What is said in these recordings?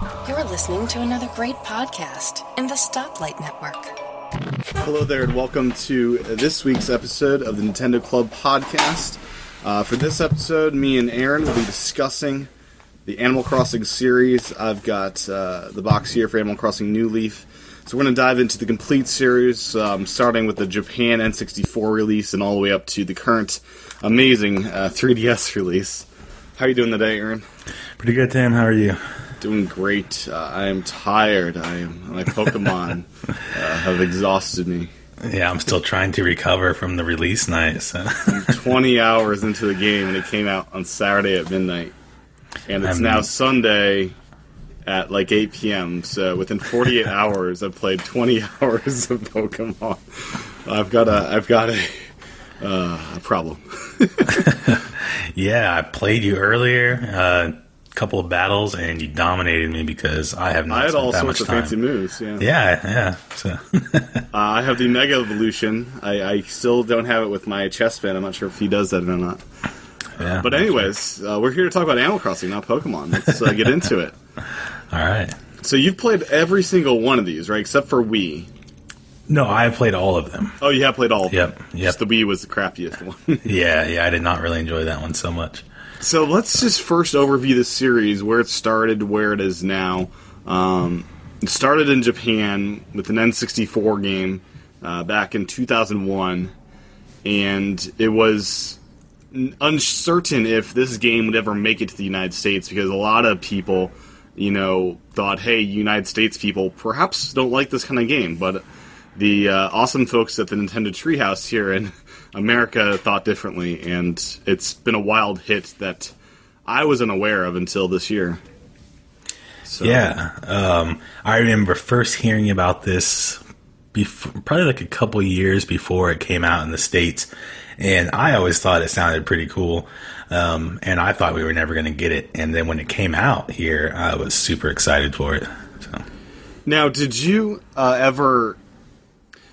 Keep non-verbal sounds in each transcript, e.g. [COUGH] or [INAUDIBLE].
You're listening to another great podcast in the Stoplight Network. Hello there, and welcome to this week's episode of the Nintendo Club podcast. Uh, for this episode, me and Aaron will be discussing the Animal Crossing series. I've got uh, the box here for Animal Crossing New Leaf. So we're going to dive into the complete series, um, starting with the Japan N64 release and all the way up to the current amazing uh, 3DS release. How are you doing today, Aaron? Pretty good, Tim. How are you? Doing great. Uh, I am tired. I am my Pokemon [LAUGHS] uh, have exhausted me. Yeah, I'm still trying to recover from the release night. So. 20 hours into the game, and it came out on Saturday at midnight, and it's I'm- now Sunday at like 8 p.m. So within 48 [LAUGHS] hours, I've played 20 [LAUGHS] hours of Pokemon. I've got a I've got a uh, a problem. yeah, I played you earlier, a couple of battles, and you dominated me because I have not I had spent all that sorts much of time. fancy moves. Yeah. Yeah, yeah. So [LAUGHS] Uh, I have the Mega Evolution. I, I still don't have it with my Chespin. I'm not sure if he does that or not. yeah. But anyways, uh, we're here to talk about Animal Crossing, not Pokemon. Let's uh, get into it. [LAUGHS] all right. So you've played every single one of these, right? Except for Wii. No, I have played all of them. Oh, you have played all of Yep, them. yep. Just the Wii was the crappiest one. [LAUGHS] Yeah, yeah. I did not really enjoy that one so much. So let's just first overview the series, where it started, where it is now. Um, it started in Japan with an N64 game uh, back in 2001, and it was uncertain if this game would ever make it to the United States because a lot of people, you know, thought, hey, United States people perhaps don't like this kind of game, but the uh, awesome folks at the Nintendo Treehouse here in America thought differently, and it's been a wild hit that I was unaware of until this year. So, Yeah, um, I remember first hearing about this before, probably like a couple years before it came out in the states, and I always thought it sounded pretty cool. Um, and I thought we were never going to get it, and then when it came out here, I was super excited for it. So Now, did you uh, ever?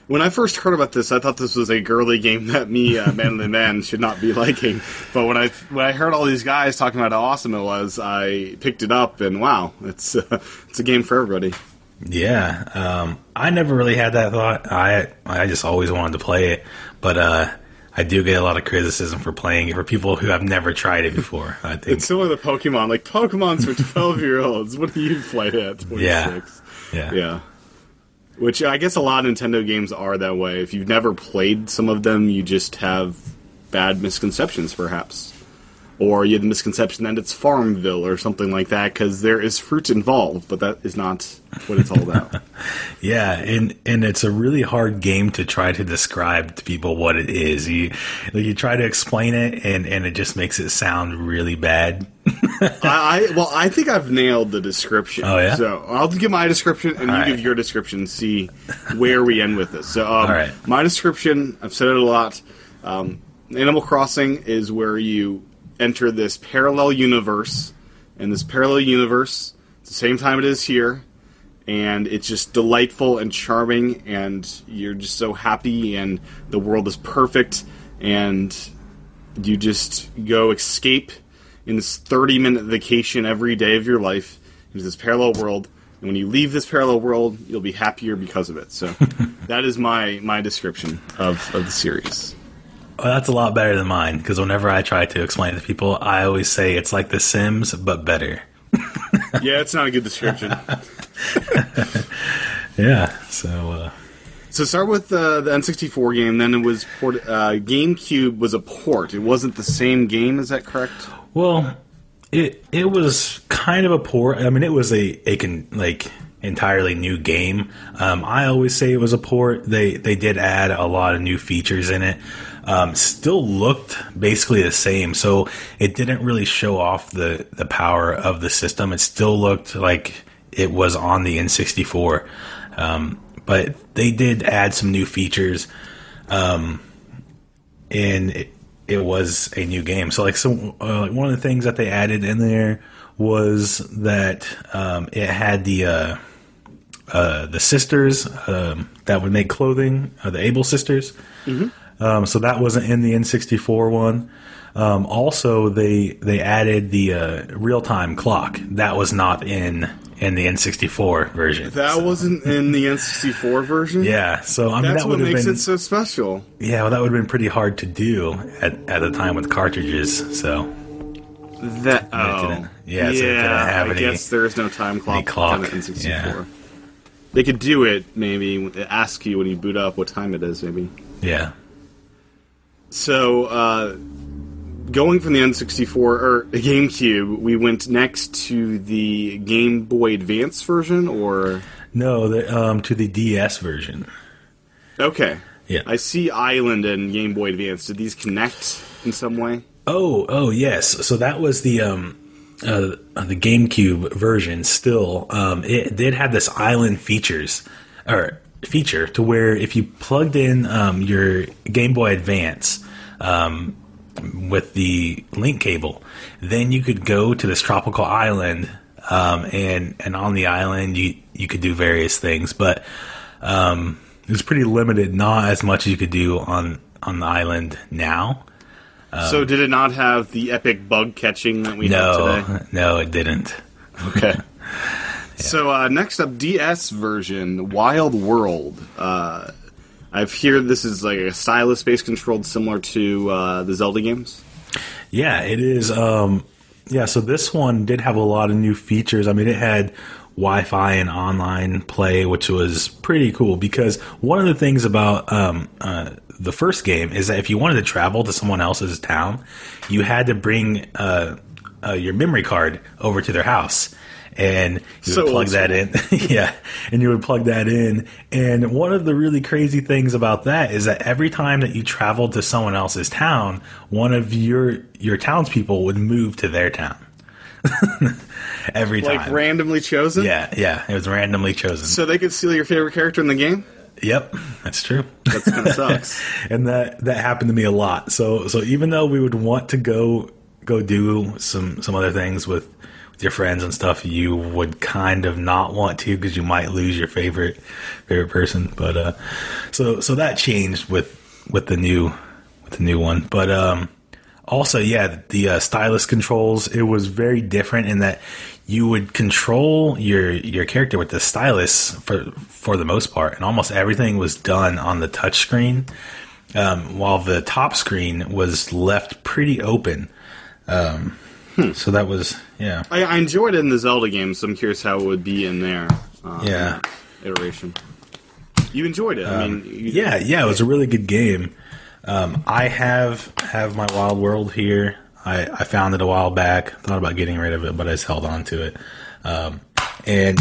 When I first heard about this, I thought this was a girly game that me, uh, [LAUGHS] manly man, should not be liking. But when I when I heard all these guys talking about how awesome it was, I picked it up, and wow, it's uh, it's a game for everybody. yeah, um, I never really had that thought. I I just always wanted to play it, but uh, I do get a lot of criticism for playing it for people who have never tried it before. I [LAUGHS] think It's similar to Pokemon. Like Pokemon's for [LAUGHS] twelve year olds. What do you play at 26? Yeah. yeah. Yeah. Which I guess a lot of Nintendo games are that way. If you've never played some of them, you just have bad misconceptions, perhaps. Or you have the misconception that it's Farmville or something like that, because there is fruit involved, but that is not what it's all about. [LAUGHS] Yeah, and and it's a really hard game to try to describe to people what it is. You like you try to explain it, and and it just makes it sound really bad. [LAUGHS] I, I well, I think I've nailed the description. Oh, yeah? So I'll give my description, and you All right. give your description. and See where we end with this. So, um, right. my description. I've said it a lot. Um, Animal Crossing is where you enter this parallel universe, and this parallel universe, at the same time it is here, and it's just delightful and charming, and you're just so happy, and the world is perfect, and you just go escape in this 30 minute vacation every day of your life into this parallel world and when you leave this parallel world you'll be happier because of it. So [LAUGHS] that is my my description of, of the series Well, that's a lot better than mine because whenever I try to explain it to people, I always say it's like The Sims but better. [LAUGHS] yeah it's not a good description [LAUGHS] Yeah. So uh, so start with uh, the n64 game then it was port uh, gamecube was a port it wasn't the same game is that correct well, it it was kind of a poor. I mean, it was a a con, like entirely new game. Um, I always say it was a port. They they did add a lot of new features in it. Um, still looked basically the same, so it didn't really show off the the power of the system. It still looked like it was on the N64, um, but they did add some new features. Um, and it, it was a new game. So like so uh, one of the things that they added in there was that um, it had the uh, uh, the sisters um, that would make clothing, uh, the Able sisters. Um, so that wasn't in the N64 one. Um, also, they they added the uh, real time clock that was not in in the N64 version. That So- wasn't in the N64 version. yeah. So I mean, that's that what would have makes been it so special. yeah, well, that would have been pretty hard to do at, at the time with cartridges. So That oh couldn't- yeah, so they couldn't have I any- guess there is no time clock, clock, on the N64. yeah. They could do it maybe ask you when you boot up what time it is maybe. yeah, So uh, going from the N64 or GameCube, we went next to the Game Boy Advance version, or no, the, um, to the DS version. okay. Yeah. I see Island and Game Boy Advance. Did these connect in some way? Oh, oh yes. So that was the um, uh, the GameCube version. Still, um, it did have this island features or feature to where if you plugged in um, your Game Boy Advance um, with the link cable, then you could go to this tropical island, um, and and on the island you you could do various things, but um, it was pretty limited. Not as much as you could do on on the island now. so did it not have the epic bug catching that we have No, today? no, it didn't. Okay. [LAUGHS] So uh, next up, DS version, Wild World. Uh, I've heard this is like a stylus based controlled, similar to uh, the Zelda games. Yeah, it is. Um, yeah, so this one did have a lot of new features. I mean, it had Wi-Fi and online play, which was pretty cool. Because one of the things about um, uh, the first game is that if you wanted to travel to someone else's town, you had to bring uh, uh, your memory card over to their house. And you So would plug that in, [LAUGHS] yeah. And you would plug that in. And one of the really crazy things about that is that every time that you traveled to someone else's town, one of your your townspeople would move to their town. [LAUGHS] every time, Like randomly chosen? yeah, yeah. It was randomly chosen. So they could steal your favorite character in the game? yep, that's true. That kind of [LAUGHS] sucks. and that that happened to me a lot. So so even though we would want to go go do some some other things with with your friends and stuff, you would kind of not want to because you might lose your favorite favorite person. But uh, so so that changed with with the new with the new one. But um, also yeah, the uh, stylus controls it was very different in that you would control your your character with the stylus for for the most part, and almost everything was done on the touch screen, um, while the top screen was left pretty open. Um, So that was yeah I, I enjoyed it in the Zelda games, so I'm curious how it would be in their uh, yeah. iteration. You enjoyed it. I mean, you, Yeah, yeah, it was a really good game. Um, I have have my Wild World here. I, I found it a while back. Thought about getting rid of it, but I just held on to it. Um, and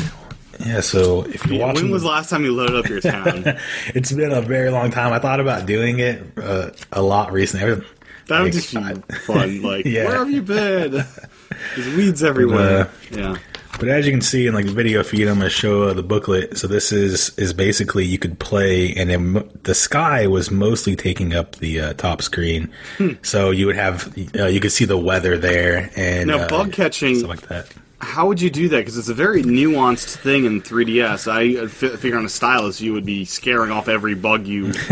yeah, so if you're watching, When was the last time you loaded up your [LAUGHS] town? it's been a very long time. I thought about doing it uh, a lot recently. That would just be fun. [LAUGHS] Like, Yeah. where have you been? [LAUGHS] There's weeds everywhere. yeah. But as you can see in like the video feed, I'm going to show uh, the booklet. So this is is basically you could play, and then the sky was mostly taking up the uh, top screen. Hmm. So you would have uh, you could see the weather there, and Now, uh, bug catching. stuff like that. How would you do that? Because it's a very nuanced thing in 3DS. I uh, fi- figure on a stylus, you would be scaring off every bug you. [LAUGHS]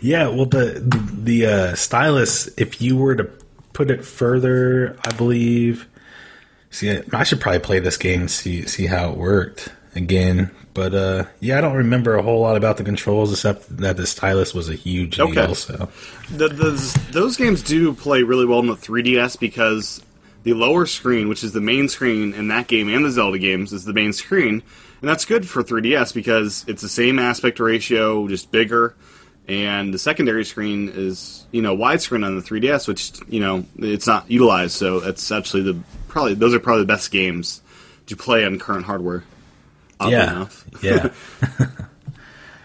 Yeah, well, the the uh, stylus, if you were to put it further, I believe. See, I- I should probably play this game and see see how it worked again. But uh, yeah, I don't remember a whole lot about the controls except that the stylus was a huge Okay. deal. So the, the, those games do play really well in the 3DS because the lower screen, which is the main screen in that game and the Zelda games, is the main screen, and that's good for 3DS because it's the same aspect ratio, just bigger, and the secondary screen is you know widescreen on the 3DS, which you know it's not utilized. So that's actually the probably those are probably the best games to play on current hardware. yeah, yeah, [LAUGHS]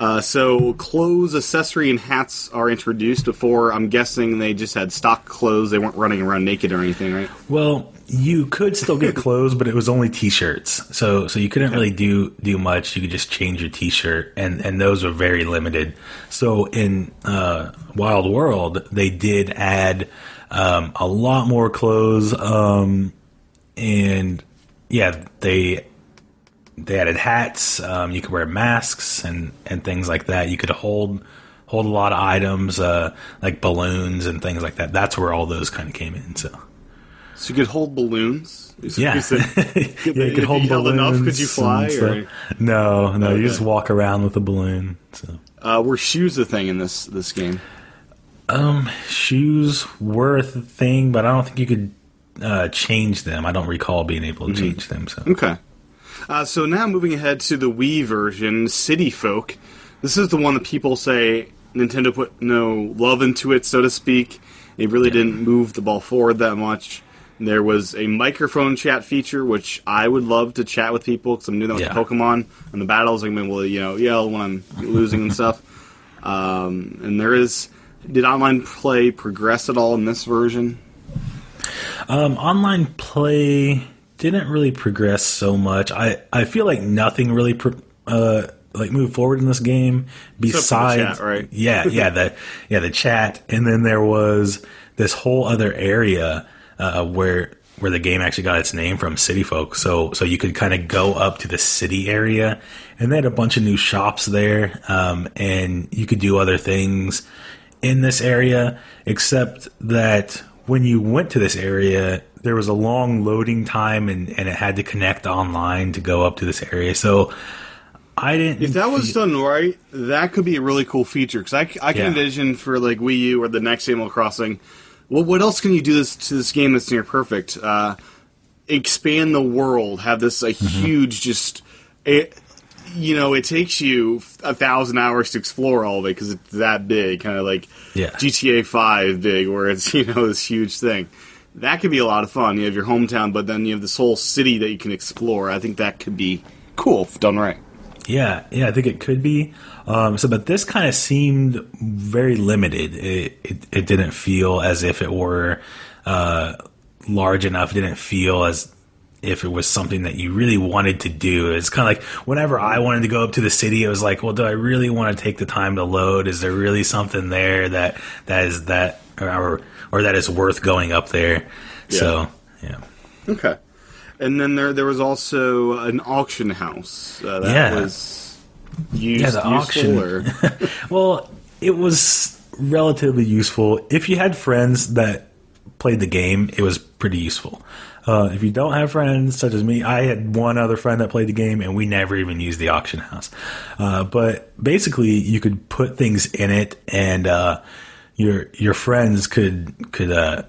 Uh, so clothes, accessory, and hats are introduced. Before, I'm guessing they just had stock clothes. They weren't running around naked or anything, right? Well, you could still get [LAUGHS] clothes, but it was only t-shirts. So so you couldn't really do do much. You could just change your t-shirt, and and those were very limited. So in uh, Wild World, they did add um, a lot more clothes, um, and yeah, they they added hats. Um, you could wear masks and and things like that. You could hold. Hold a lot of items, uh, like balloons and things like that. That's where all those kind of came in. So, So you could hold balloons. Is- Yeah, it- yeah, [LAUGHS] you could hold held balloons. enough, could you fly? and Or, stuff. No, no, you just walk around with a balloon. So. uh, were shoes a thing in this this game? Um, shoes were a thing, but I don't think you could uh, change them. I don't recall being able to change them. So Okay. Uh, so now moving ahead to the Wii version, City Folk. This is the one that people say Nintendo put no love into it, so to speak. It really didn't move the ball forward that much. There was a microphone chat feature, which I would love to chat with people because I'm doing that with Yeah. Pokemon and the battles. I'm able to, you know, yell when I'm losing and stuff. [LAUGHS] Um, and there is. Did online play progress at all in this version? Um, online play didn't really progress so much. I, I feel like nothing really pro- uh, like moved forward in this game besides chat, right? [LAUGHS] yeah yeah the yeah the chat and then there was this whole other area uh, where where the game actually got its name from City Folk. So so you could kind of go up to the city area and they had a bunch of new shops there um, and you could do other things in this area except that when you went to this area there was a long loading time and, and it had to connect online to go up to this area so i didn't If that was done right, that could be a really cool feature because I, I can Yeah. envision for like Wii U or the next Animal Crossing. Well, what else can you do this to this game that's near perfect? Uh, expand the world. Have this a Mm-hmm. huge just. It, you know, it takes you a thousand hours to explore all of it because it's that big, kind of like Yeah. GTA Five big, where it's [LAUGHS] you know this huge thing. That could be a lot of fun. You have your hometown, but then you have this whole city that you can explore. I think that could be cool if done right. Yeah, yeah, I think it could be. Um, so, but this kind of seemed very limited. It, it it didn't feel as if it were uh, large enough. It didn't feel as if it was something that you really wanted to do. It's kind of like whenever I wanted to go up to the city, it was like, well, do I really want to take the time to load? Is there really something there that that is that or or that is worth going up there? So, yeah. Okay. And then there there was also an auction house uh, that Yeah. was used, Yeah, the auction. or- [LAUGHS] Well, it was relatively useful. If you had friends that played the game, it was pretty useful. Uh, if you don't have friends, such as me, I had one other friend that played the game, and we never even used the auction house. Uh, but basically, you could put things in it, and uh, your your friends could could uh,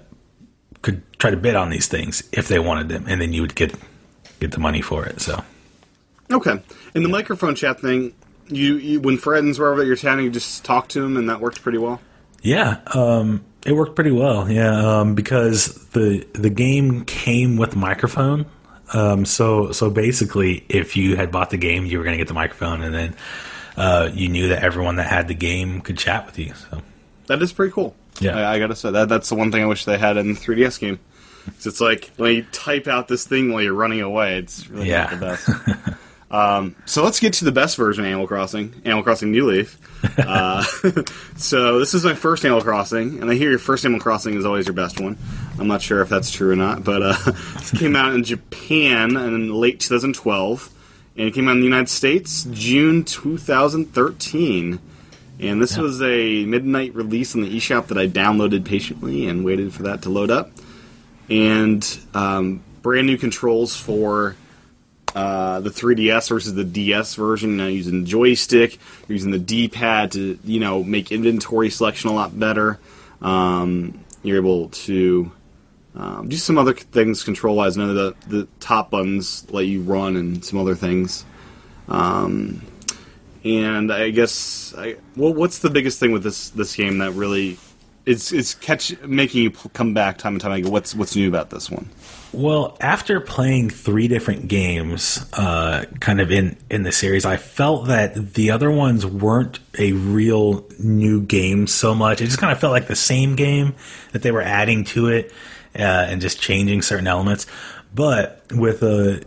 could try to bid on these things if they wanted them, and then you would get get the money for it. So. okay. And the microphone chat thing, you, you when friends were over at your town, you just talk to them, and that worked pretty well. Yeah, um, it worked pretty well. Yeah, um, because the the game came with microphone. Um, so so basically, if you had bought the game, you were going to get the microphone, and then uh, you knew that everyone that had the game could chat with you. So That is pretty cool. Yeah. I, I gotta say that that's the one thing I wish they had in the 3DS game. 'Cause it's like when you type out this thing while you're running away, it's really Yeah. not the best. [LAUGHS] um, so let's get to the best version of Animal Crossing, Animal Crossing New Leaf. [LAUGHS] Uh, [LAUGHS] so this is my first Animal Crossing, and I hear your first Animal Crossing is always your best one. I'm not sure if that's true or not, but uh, [LAUGHS] this came out in Japan in late 2012, and it came out in the United States June 2013. And this was a midnight release on the eShop that I downloaded patiently and waited for that to load up. And um, brand new controls for uh, the 3DS versus the DS version. Now using joystick, you're using the D-pad to you know make inventory selection a lot better. Um, you're able to um, do some other things control wise. None of the the top buttons let you run and some other things. Um, and I guess I well, what's the biggest thing with this this game that really it's it's catch making you come back time and time again? What's what's new about this one? Well, after playing three different games, uh, kind of in in the series, I felt that the other ones weren't a real new game so much. It just kind of felt like the same game that they were adding to it uh, and just changing certain elements. But with a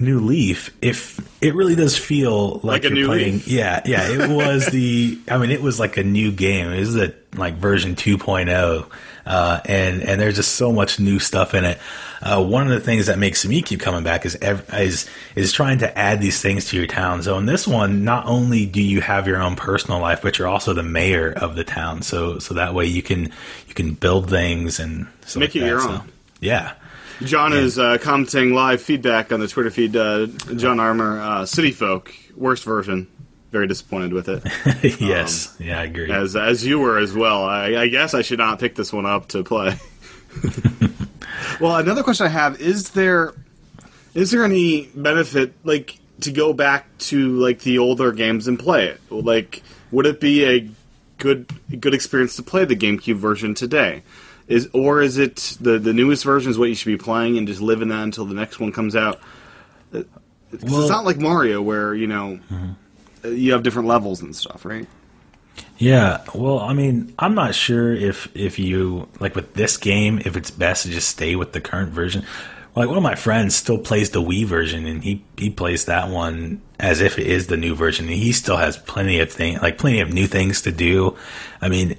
new Leaf, if it really does feel like, Like you're playing, Leaf. yeah, yeah, it was the. I mean, it was like a new game. It was a like version 2.0, uh, and and there's just so much new stuff in it. Uh, one of the things that makes me keep coming back is ev- is is trying to add these things to your town. So in this one, not only do you have your own personal life, but you're also the mayor of the town. So so that way you can you can build things and Make like it your that. own. So, yeah. John is uh, commenting live feedback on the Twitter feed. Uh, John Armour, uh, City Folk, worst version. Very disappointed with it. [LAUGHS] yes, um, yeah, I agree. As as you were as well. I, I guess I should not pick this one up to play. [LAUGHS] well, another question I have is there is there any benefit like to go back to like the older games and play it? Like, would it be a good good experience to play the GameCube version today? Is or is it the the newest version is what you should be playing and just live in that until the next one comes out? Uh, well- it's not like Mario where you know mm-hmm. You have different levels and stuff, right? Yeah, well, I mean, I'm not sure if if you like with this game if it's best to just stay with the current version. Like one of my friends still plays the Wii version, and he he plays that one as if it is the new version, and he still has plenty of thing like plenty of new things to do. I mean,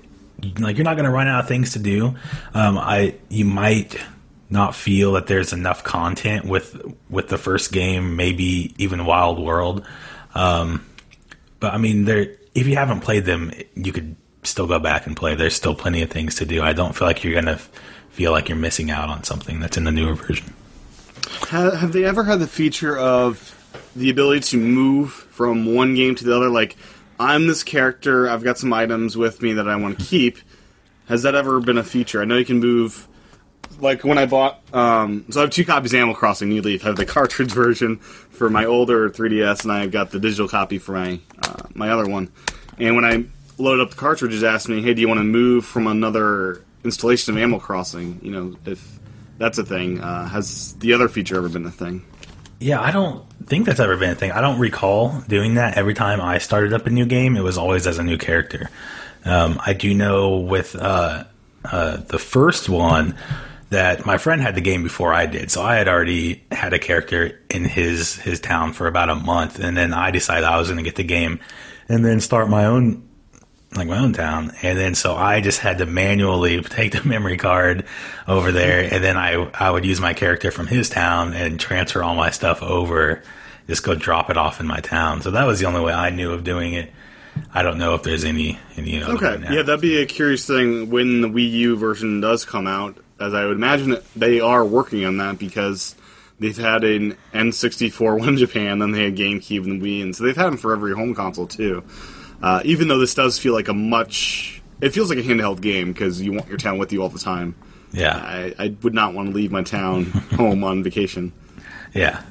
like you're not going to run out of things to do. Um, I you might not feel that there's enough content with with the first game, maybe even Wild World. Um, but I mean, there if you haven't played them, you could still go back and play. There's still plenty of things to do. I don't feel like you're gonna feel like you're missing out on something that's in the newer version. Have, have they ever had the feature of the ability to move from one game to the other? Like, I'm this character, I've got some items with me that I want to mm-hmm. keep. Has that ever been a feature? I know you can move. Like when I bought, um, so I have two copies of Animal Crossing New Leaf. I have the cartridge [LAUGHS] version for my older 3DS, and I've got the digital copy for my uh, my other one. And when I loaded up the cartridge, it asked me, "Hey, do you want to move from another installation of Animal Crossing?" You know, if that's a thing. Uh, has the other feature ever been a thing? Yeah, I don't think that's ever been a thing. I don't recall doing that every time I started up a new game. It was always as a new character. Um, I do know with uh, uh, the first one that my friend had the game before I did, so I had already had a character in his his town for about a month, and then I decided I was going to get the game and then start my own like my own town, and then so I just had to manually [LAUGHS] take the memory card over there, and then I I would use my character from his town and transfer all my stuff over, just go drop it off in my town. So that was the only way I knew of doing it. I don't know if there's any any other Okay, yeah, that'd be a curious thing when the Wii U version does come out, as I would imagine that they are working on that because they've had an N64 one [LAUGHS] Japan, then they had GameCube and Wii, and so they've had them for every home console too. Uh, even though this does feel like a much, it feels like a handheld game because you want your town with you all the time. yeah, I, I would not want to leave my town [LAUGHS] home on vacation. yeah.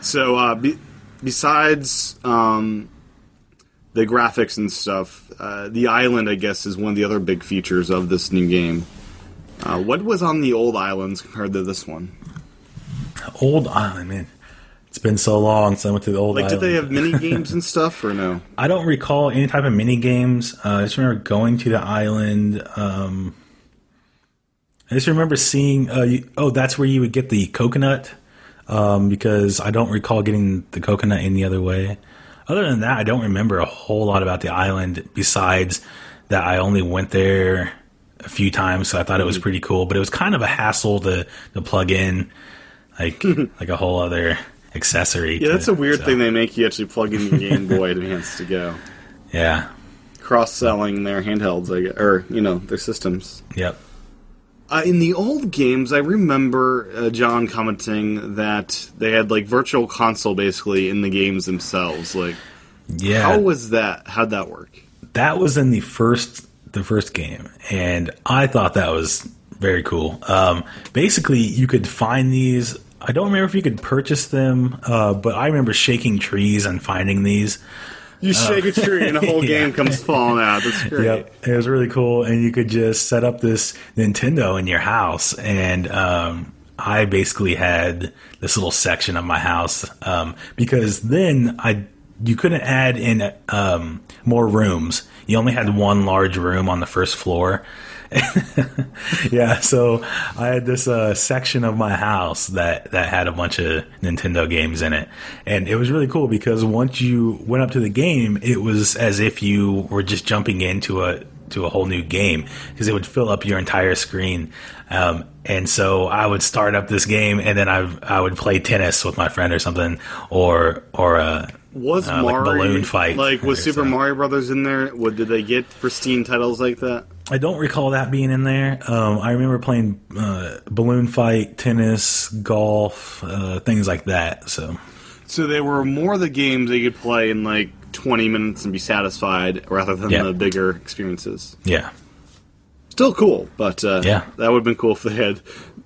So, uh, be, besides um, the graphics and stuff, uh, the island, I guess, is one of the other big features of this new game. Uh, what was on the old islands compared to this one? Old Island, man. It's been so long since I went to the old Like, did they have mini [LAUGHS] games and stuff, or no? I don't recall any type of mini games. Uh, I just remember going to the island. Um, I just remember seeing. Uh, you, oh, that's where you would get the coconut. Um, because I don't recall getting the coconut any other way. Other than that, I don't remember a whole lot about the island. Besides that, I only went there a few times, so I thought it was pretty cool. But it was kind of a hassle to to plug in, like [LAUGHS] like a whole other accessory. Yeah, to- that's a weird so, thing they make you actually plug in your Game Boy [LAUGHS] Advance to go. Yeah. Cross selling their handhelds, I guess, or, you know, their systems. Yep. Uh, in the old games, I remember uh, John commenting that they had like virtual console basically in the games themselves. Like, Yeah. how was that? How'd that work? that was in the first the first game and i thought that was very cool um, basically you could find these i don't remember if you could purchase them uh, but i remember shaking trees and finding these You shake a tree and the whole [LAUGHS] Yeah. game comes falling out. That's [LAUGHS] great. Yep, it was really cool, and you could just set up this Nintendo in your house. And um, I basically had this little section of my house um, because then I you couldn't add in um, more rooms. You only had one large room on the first floor. [LAUGHS] yeah, so I had this uh, section of my house that that had a bunch of Nintendo games in it, and it was really cool because once you went up to the game, it was as if you were just jumping into a to a whole new game because it would fill up your entire screen. Um, and so I would start up this game, and then I I would play tennis with my friend or something, or or uh, Was Uh, like Mario balloon fight like was Super so. Mario Brothers in there? What did they get pristine titles like that? I don't recall that being in there. Um, I remember playing uh, balloon fight, tennis, golf, uh, things like that. So, So they were more the games they could play in like 20 minutes and be satisfied, rather than Yeah. the bigger experiences. yeah, Still cool, but uh, Yeah. that would have been cool if they had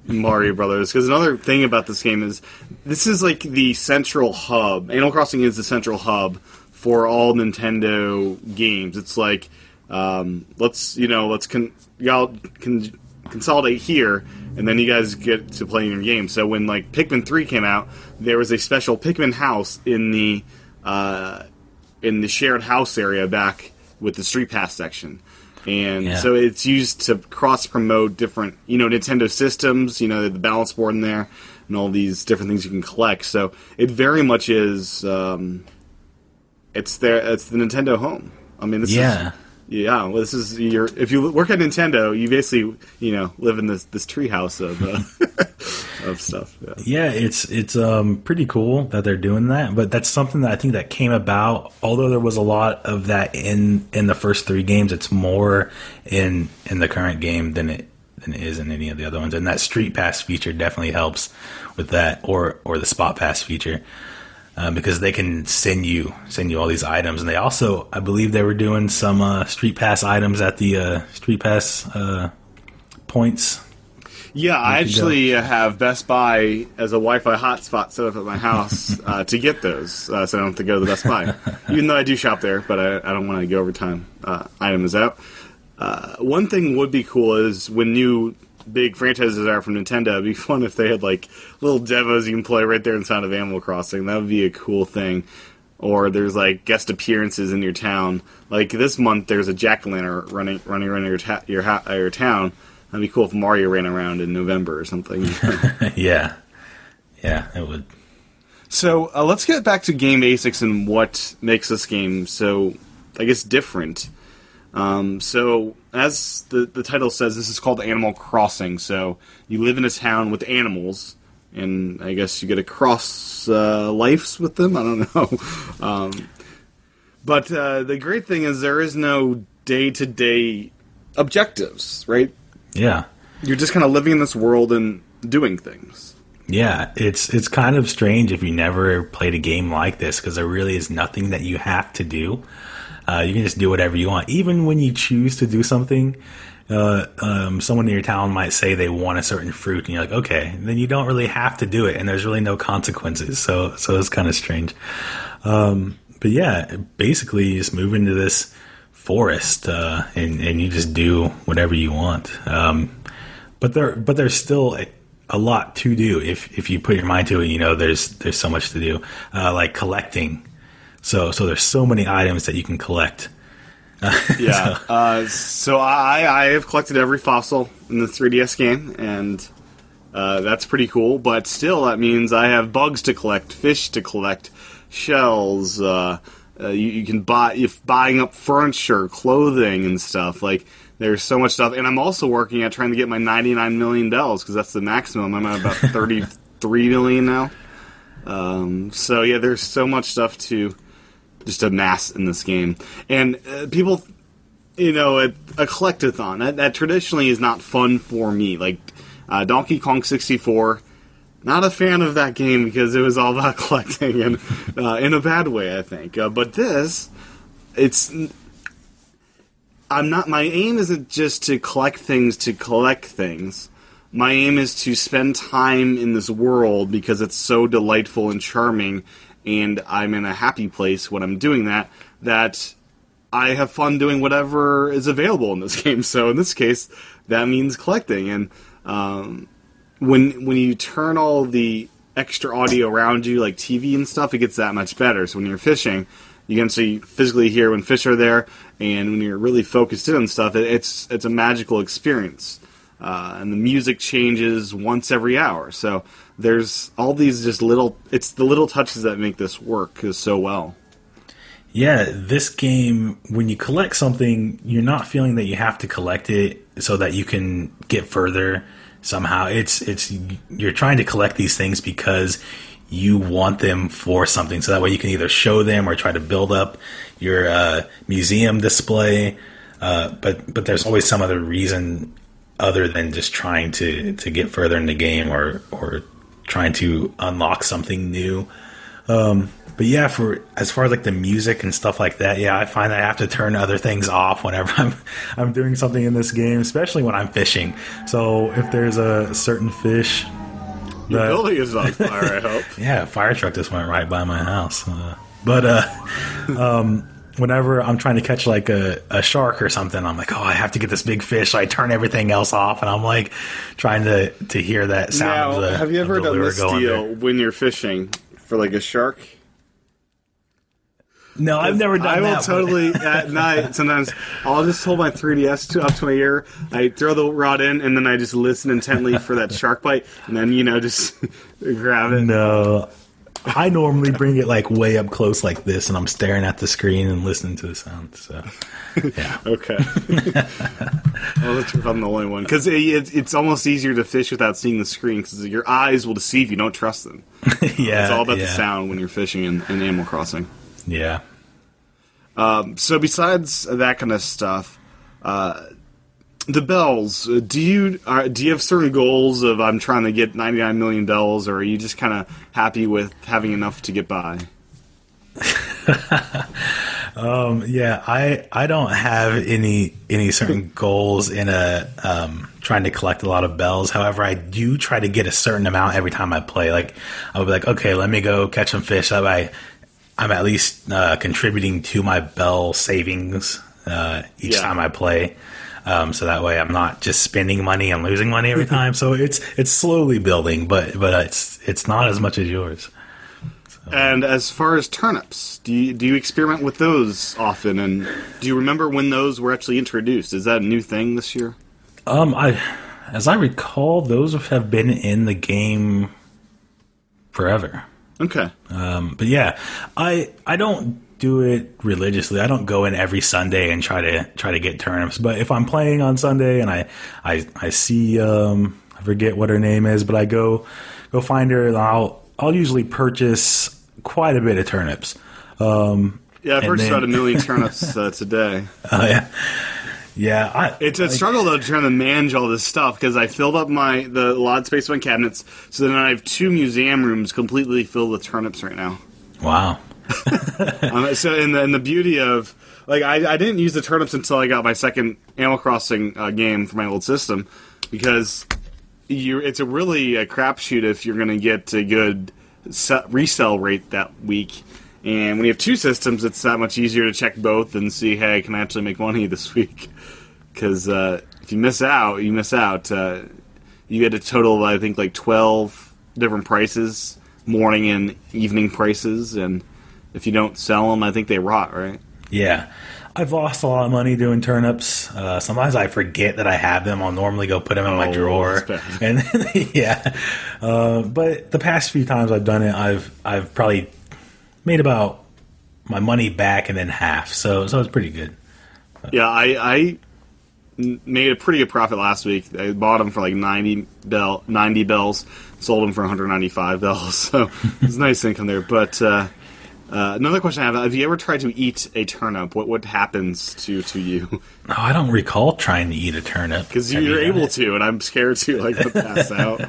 Mario Brothers. Because another thing about this game is this is like the central hub. Animal Crossing is the central hub for all Nintendo games. It's like um, let's you know let's con- y'all can consolidate here, and then you guys get to play your game. So when like Pikmin three came out, there was a special Pikmin house in the uh, in the shared house area back with the Street Pass section. And Yeah. so it's used to cross promote different, you know, Nintendo systems, you know, the balance board in there, and all these different things you can collect. So it very much is, um, it's there, it's the Nintendo home. I mean, this Yeah. is, yeah, well, this is your, if you work at Nintendo, you basically, you know, live in this, this treehouse of, uh, [LAUGHS] of stuff. Yeah. yeah. It's it's um, pretty cool that they're doing that. But that's something that I think that came about. Although there was a lot of that in in the first three games, it's more in in the current game than it than it is in any of the other ones. And that Street Pass feature definitely helps with that, or or the Spot Pass feature. Uh, because they can send you send you all these items, and they also, I believe, they were doing some uh, Street Pass items at the uh, Street Pass uh, points. Yeah, I you go. actually uh, have Best Buy as a Wi-Fi hotspot set up at my house [LAUGHS] uh, to get those, uh, so I don't have to go to the Best Buy. [LAUGHS] Even though I do shop there, but I, I don't want to go over time. Uh, item is out. Uh, one thing would be cool is when new big franchises are from Nintendo. It'd be [LAUGHS] fun if they had like little demos you can play right there inside of Animal Crossing. That would be a cool thing. Or there's like guest appearances in your town. Like this month, there's a jack o' lantern running running around your ta- your, ha- uh, your town. That'd be cool if Mario ran around in November or something. [LAUGHS] [LAUGHS] yeah, yeah, it would. so uh, let's get back to game basics and what makes this game so, I guess, different. Um, so, as the the title says, this is called Animal Crossing. So you live in a town with animals, and I guess you get to cross uh, lives with them. I don't [LAUGHS] know. Um, but uh, the great thing is there is no day to day objectives, right? Yeah, You're just kind of living in this world and doing things. yeah. It's it's kind of strange if you never played a game like this because there really is nothing that you have to do. Uh, you can just do whatever you want, even when you choose to do something. Uh, um, someone in your town might say they want a certain fruit, and you're like, okay, then you don't really have to do it, and there's really no consequences. So, so it's kind of strange. Um, but yeah, basically, you just move into this forest, uh, and and you just do whatever you want. Um, but there, but there's still a, a lot to do if if you put your mind to it. You know, there's there's so much to do, uh, like collecting. So, so there's so many items that you can collect. [LAUGHS] Yeah. uh, so I, I have collected every fossil in the 3DS game, and uh, that's pretty cool. But still, that means I have bugs to collect, fish to collect, shells. Uh, uh, you, you can buy if buying up furniture, clothing, and stuff. Like there's so much stuff, and I'm also working at trying to get my 99 million bells because that's the maximum. I'm at about [LAUGHS] 33 million now. Um, so yeah, there's so much stuff to just a mass in this game, and uh, people, you know, a, a collectathon that, that traditionally is not fun for me. Like uh, Donkey Kong 64, not a fan of that game because it was all [LAUGHS] about collecting and uh, in a bad way, I think. Uh, but this, it's. I'm not. My aim isn't just to collect things to collect things. My aim is to spend time in this world because it's so delightful and charming, and I'm in a happy place when I'm doing that. That I have fun doing whatever is available in this [LAUGHS] game. So in this case, that means collecting. And um, when when you turn all the extra audio around you, like TV and stuff, it gets that much better. So when you're fishing, you can see physically hear when fish are there, and when you're really focused in on stuff, it, it's it's a magical experience. Uh, and the music changes once every hour. So there's all these just little. It's the little touches that make this work so well. Yeah, this game, when you collect something, you're not feeling that you have to collect it so that you can get further somehow. It's it's you're trying to collect these things because you want them for something, so that way you can either show them or try to build up your uh, museum display. Uh, but but there's always some other reason other than just trying to to get further in the game or or trying to unlock something new. Um, but yeah, for as far as like the music and stuff like that, yeah, I find I have to turn other things off whenever [LAUGHS] I'm I'm doing something in this game, especially when I'm fishing. So if there's a certain fish, Your building is on fire. I [LAUGHS] hope. yeah, a fire truck just went right by my house. Uh, but uh, [LAUGHS] um, whenever I'm trying to catch like a, a shark or something, I'm like, oh, I have to get this big fish. So I turn everything else off, and I'm like trying to to hear that sound. Now, the, have you ever done this deal when you're fishing for like a shark? No, I've never done I will totally [LAUGHS] at night. Sometimes I'll just hold my 3ds to, up to my ear. I throw the rod in, and then I just listen intently for that [LAUGHS] shark bite, and then you know just [LAUGHS] grab it. No. I normally bring it like way up close like this, and I'm staring at the screen and listening to the sound. So, yeah, [LAUGHS] Okay. [LAUGHS] well, that's if I'm the only one because it, it's it's almost easier to fish without seeing the screen because your eyes will deceive you. Don't trust them. [LAUGHS] yeah, It's all about yeah, the sound when you're fishing in, in Animal Crossing. Yeah. So besides that kind of stuff, uh, the bells. uh, Do you uh, do you have certain goals of I'm trying to get 99 million bells, or are you just kind of happy with having enough to get by? [LAUGHS] Yeah, I I don't have any any certain [LAUGHS] goals in a um, trying to collect a lot of bells. However, I do try to get a certain amount every time I play. Like I'll be like, okay, let me go catch some fish. That way, I'm at least uh, contributing to my bell savings uh, each Yeah. time I play. Um, so that way, I'm not just spending money and losing money every time. so it's it's slowly building, but but it's it's not as much as yours. And as far as turnips, do you do you experiment with those often? And do you remember when those were actually introduced? Is that a new thing this year? Um, I, as I recall, those have been in the game forever. Okay. Um, but yeah, I I don't do it religiously. I don't go in every Sunday and try to try to get turnips. But if I'm playing on Sunday and I I, I see um, I forget what her name is, but I go go find her and I'll I'll usually purchase quite a bit of turnips. Um, Yeah, I've purchased then- about a million [LAUGHS] turnips uh, today. [LAUGHS] oh yeah, yeah. I, It's a struggle though trying to manage all this stuff because I filled up my the lot space of my cabinets, so then I have two museum rooms completely filled with turnips right now. wow. [LAUGHS] um, so and the, and the beauty of like I, I didn't use the turnips until I got my second Animal Crossing uh, game for my old system because you it's a really a crapshoot if you're going to get a good se- resell rate that week. And when you have two systems, it's that much easier to check both and see, hey, can I actually make money [LAUGHS] this week? Because uh, if you miss out, you miss out. Uh, you get a total of I think like twelve different prices, morning and evening prices, and if you don't sell them, I think they rot, right? Yeah. I've lost a lot of money doing turnips. Uh, sometimes I forget that I have them. I'll normally go put them in my Oh, drawer, [LAUGHS] and then, [LAUGHS] yeah. Uh, but the past few times I've done it, I've I've probably made about my money back and then half. So so it's pretty good. Yeah, I made a pretty good profit last week. I bought them for like 90, bell, 90 bells, sold them for 195 bells. [LAUGHS] So it's nice income there. But uh, uh, another question I have: Have you ever tried to eat a turnip? What what happens to to you? [LAUGHS] No, I don't recall trying to eat a turnip Because you're you able it? to, and I'm scared to like to pass [LAUGHS] out.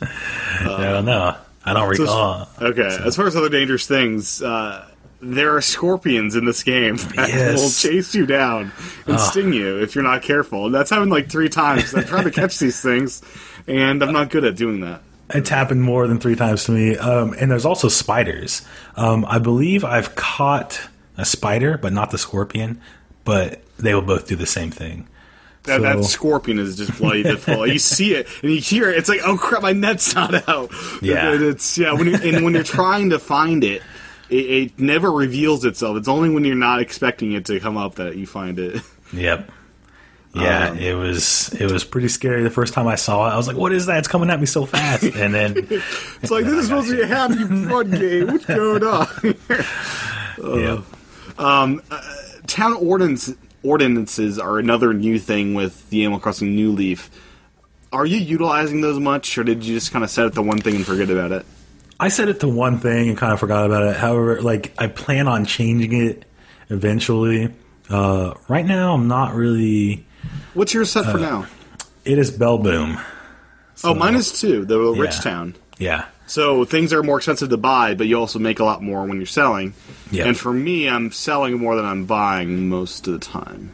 I don't know. I don't So recall. okay, as far as other dangerous things, uh, there are scorpions in this game [LAUGHS] that Yes. will chase you down and sting you if you're not careful. And that's happened like three times. I'm trying to catch these things, and I'm not good at doing that. It's happened more than three times to me. Um, and there's also spiders. Um, I believe I've caught a spider, but not the scorpion. But they will both do the same thing. That, So- that scorpion is just bloody difficult. you see it and you hear it. It's like, oh crap, my net's not out. Yeah. And it's yeah. When and when you're trying to find it, it, it never reveals itself. It's only when you're not expecting it to come up that you find it. Yep. Yeah, Um, it was it was pretty scary the first time I saw it. I was like, "What is that? It's coming at me so fast!" And then [LAUGHS] It's like this is supposed to be a happy fun game. What's going on? yeah, Town ordinance ordinances are another new thing with the Animal Crossing New Leaf. Are you utilizing those much, or did you just kind of set it to one thing and forget about it? I set it to one thing and kind of forgot about it. However, like I plan on changing it eventually. Uh, right now, I'm not really. What's your set Uh, for now? It is Bell Boom. oh, mine is too. The rich town. Yeah. So things are more expensive to buy, but you also make a lot more when you're selling. Yeah. And for me, I'm selling more than I'm buying most of the time.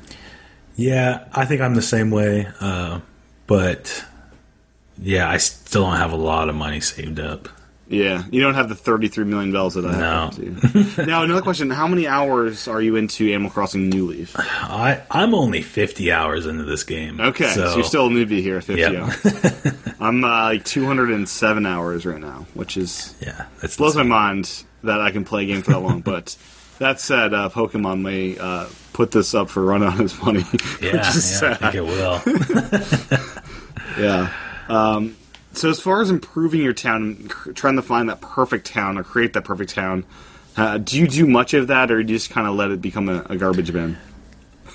Yeah, I think I'm the same way. Uh, but yeah, I still don't have a lot of money saved up. Yeah, you don't have the 33 million bells that I have. do you? [LAUGHS] now, another question: How many hours are you into Animal Crossing New Leaf? [SIGHS] I I'm only 50 hours into this game. Okay, so, you're still a newbie here 50 Yeah. hours. [LAUGHS] I'm uh, like 207 hours right now, which is yeah, that's blows my mind that I can play a game for that long. But [LAUGHS] that said, uh, Pokemon may uh, put this up for run on its money, Yeah, yeah, I think it will. Yeah. Um, so as far as improving your town, trying to find that perfect town or create that perfect town, uh, do you do much of that, or do you just kind of let it become a, a garbage bin?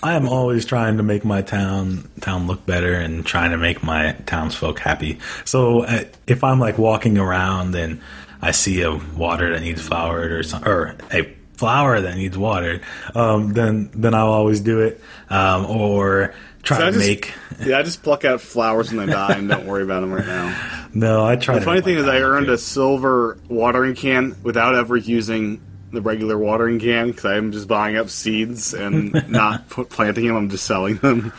I am always trying to make my town town look better and trying to make my townsfolk happy. So uh, if I'm like walking around and I see a water that needs flowered or some, or a flower that needs watered, um, then then I'll always do it. Um, or try So I to just- make. [LAUGHS] Yeah, I just pluck out flowers when they die and don't worry about them right now. [LAUGHS] No, I try. The funny thing is, I earned a silver watering can without ever using the regular watering can because I'm just buying up seeds and [LAUGHS] not put, planting them. I'm just selling them.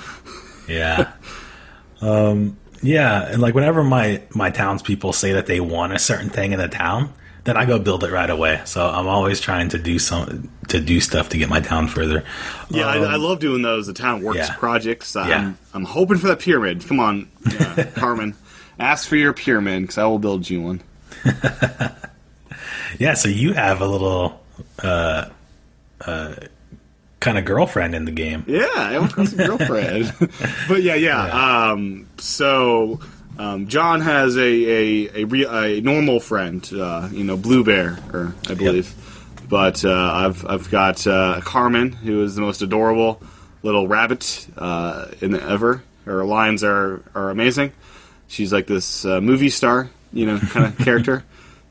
Yeah. um, yeah, and like whenever my my townspeople say that they want a certain thing in the town, then I go build it right away. So I'm always trying to do some to do stuff to get my town further. Yeah, I, I love doing those. The town works yeah. projects. I'm, Yeah. I'm hoping for that pyramid. Come on, uh, [LAUGHS] Carmen. Ask for your pyramid because I will build you one. [LAUGHS] Yeah, so you have a little uh, uh, kind of girlfriend in the game. Yeah, I have a [LAUGHS] girlfriend. but yeah, yeah. Um, so um, John has a a, a, re- a normal friend, uh, you know, Bluebear, or I believe. But uh, I've I've got uh, Carmen, who is the most adorable little rabbit uh, in the ever. Her lines are are amazing. She's like this uh, movie star, you know, kind of [LAUGHS] character.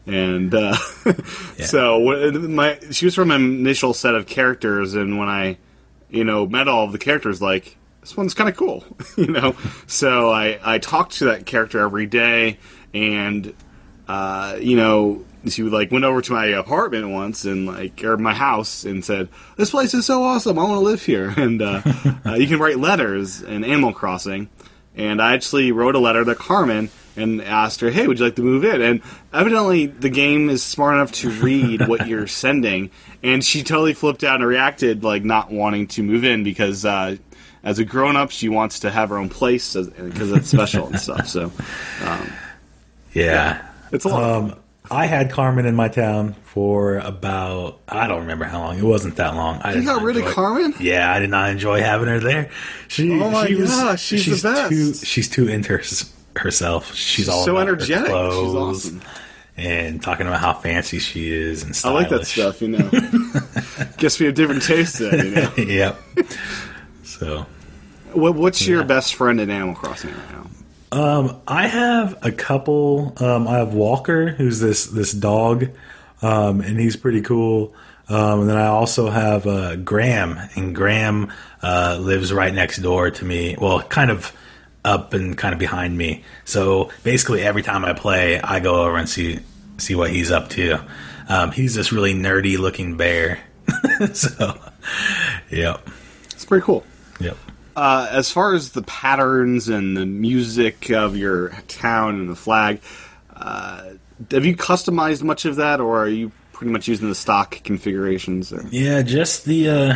And uh, [LAUGHS] [LAUGHS] so my she was from an initial set of characters, and when I you know, met all of the characters, like, this one's kind of cool, [LAUGHS] you know? So I, I talked to that character every day, and, uh, you know, she like, went over to my apartment once, and, like, or my house, and said, this place is so awesome, I want to live here. [LAUGHS] And uh, [LAUGHS] uh, you can write letters in Animal Crossing. And I actually wrote a letter to Carmen and asked her, "Hey, would you like to move in?" And evidently, the game is smart enough to read what you're sending, and she totally flipped out and reacted like not wanting to move in because uh, as a grown up, she wants to have her own place because it's special and stuff. So Yeah. it's a lot. Um, I had Carmen in my town for about I don't remember how long. It wasn't that long. I You got not rid of Carmen? Yeah, I did not enjoy having her there. She, Oh my she was, gosh, she's the best. Too, she's too into her, herself. She's, all so about her energetic. She's awesome. and talking about how fancy she is and stuff. I like that stuff, you know. Guess we have different tastes then, you know. [LAUGHS] yep. So What, what's your best friend in Animal Crossing right now? Um, I have a couple. Um, I have Walker, who's this this dog, um, and he's pretty cool. Um, and then I also have uh, Graham, and Graham uh, lives right next door to me. Well, kind of up and kind of behind me. So basically, every time I play, I go over and see see what he's up to. Um, he's this really nerdy looking bear. [LAUGHS] so, yep, It's pretty cool. yep. Uh, as far as the patterns and the music of your town and the flag, uh, have you customized much of that, or are you pretty much using the stock configurations? Or? Yeah, just the uh,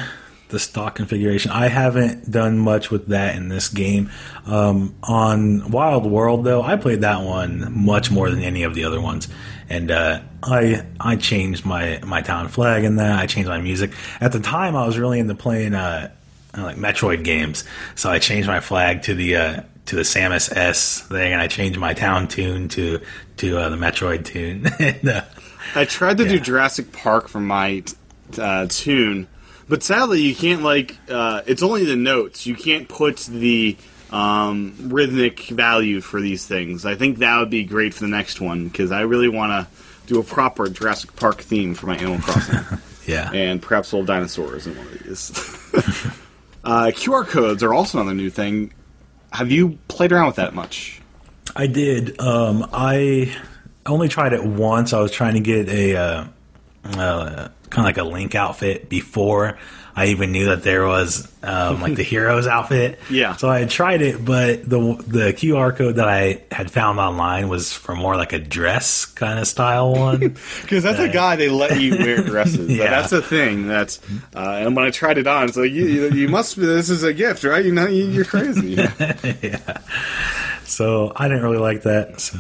the stock configuration. I haven't done much with that in this game. Um, on Wild World, though, I played that one much more than any of the other ones, and uh, I I changed my my town flag in that. I changed my music. At the time, I was really into playing uh, like Metroid games, so I changed my flag to the uh, to the Samus S thing, and I changed my town tune to to uh, the Metroid tune. [LAUGHS] and, uh, I tried to do Yeah. Jurassic Park for my uh, tune, but sadly, you can't like. Uh, it's only the notes. You can't put the um, rhythmic value for these things. I think that would be great for the next one because I really want to do a proper Jurassic Park theme for my Animal Crossing, [LAUGHS] yeah. and perhaps little dinosaurs in one of these. [LAUGHS] uh, QR codes are also another new thing. Have you played around with that much? I did. Um, I only tried it once. I was trying to get a uh, uh, kind of like a Link outfit before I even knew that there was um, like the [LAUGHS] heroes outfit. Yeah. So I had tried it, but the the QR code that I had found online was for more like a dress kind of style one. [LAUGHS] Because that's a guy they let you wear dresses. [LAUGHS] Yeah. That's a thing. That's uh, and when I tried it on, it's like you, you, you must. This is a gift, right? You know, you, you're crazy. yeah. So I didn't really like that. So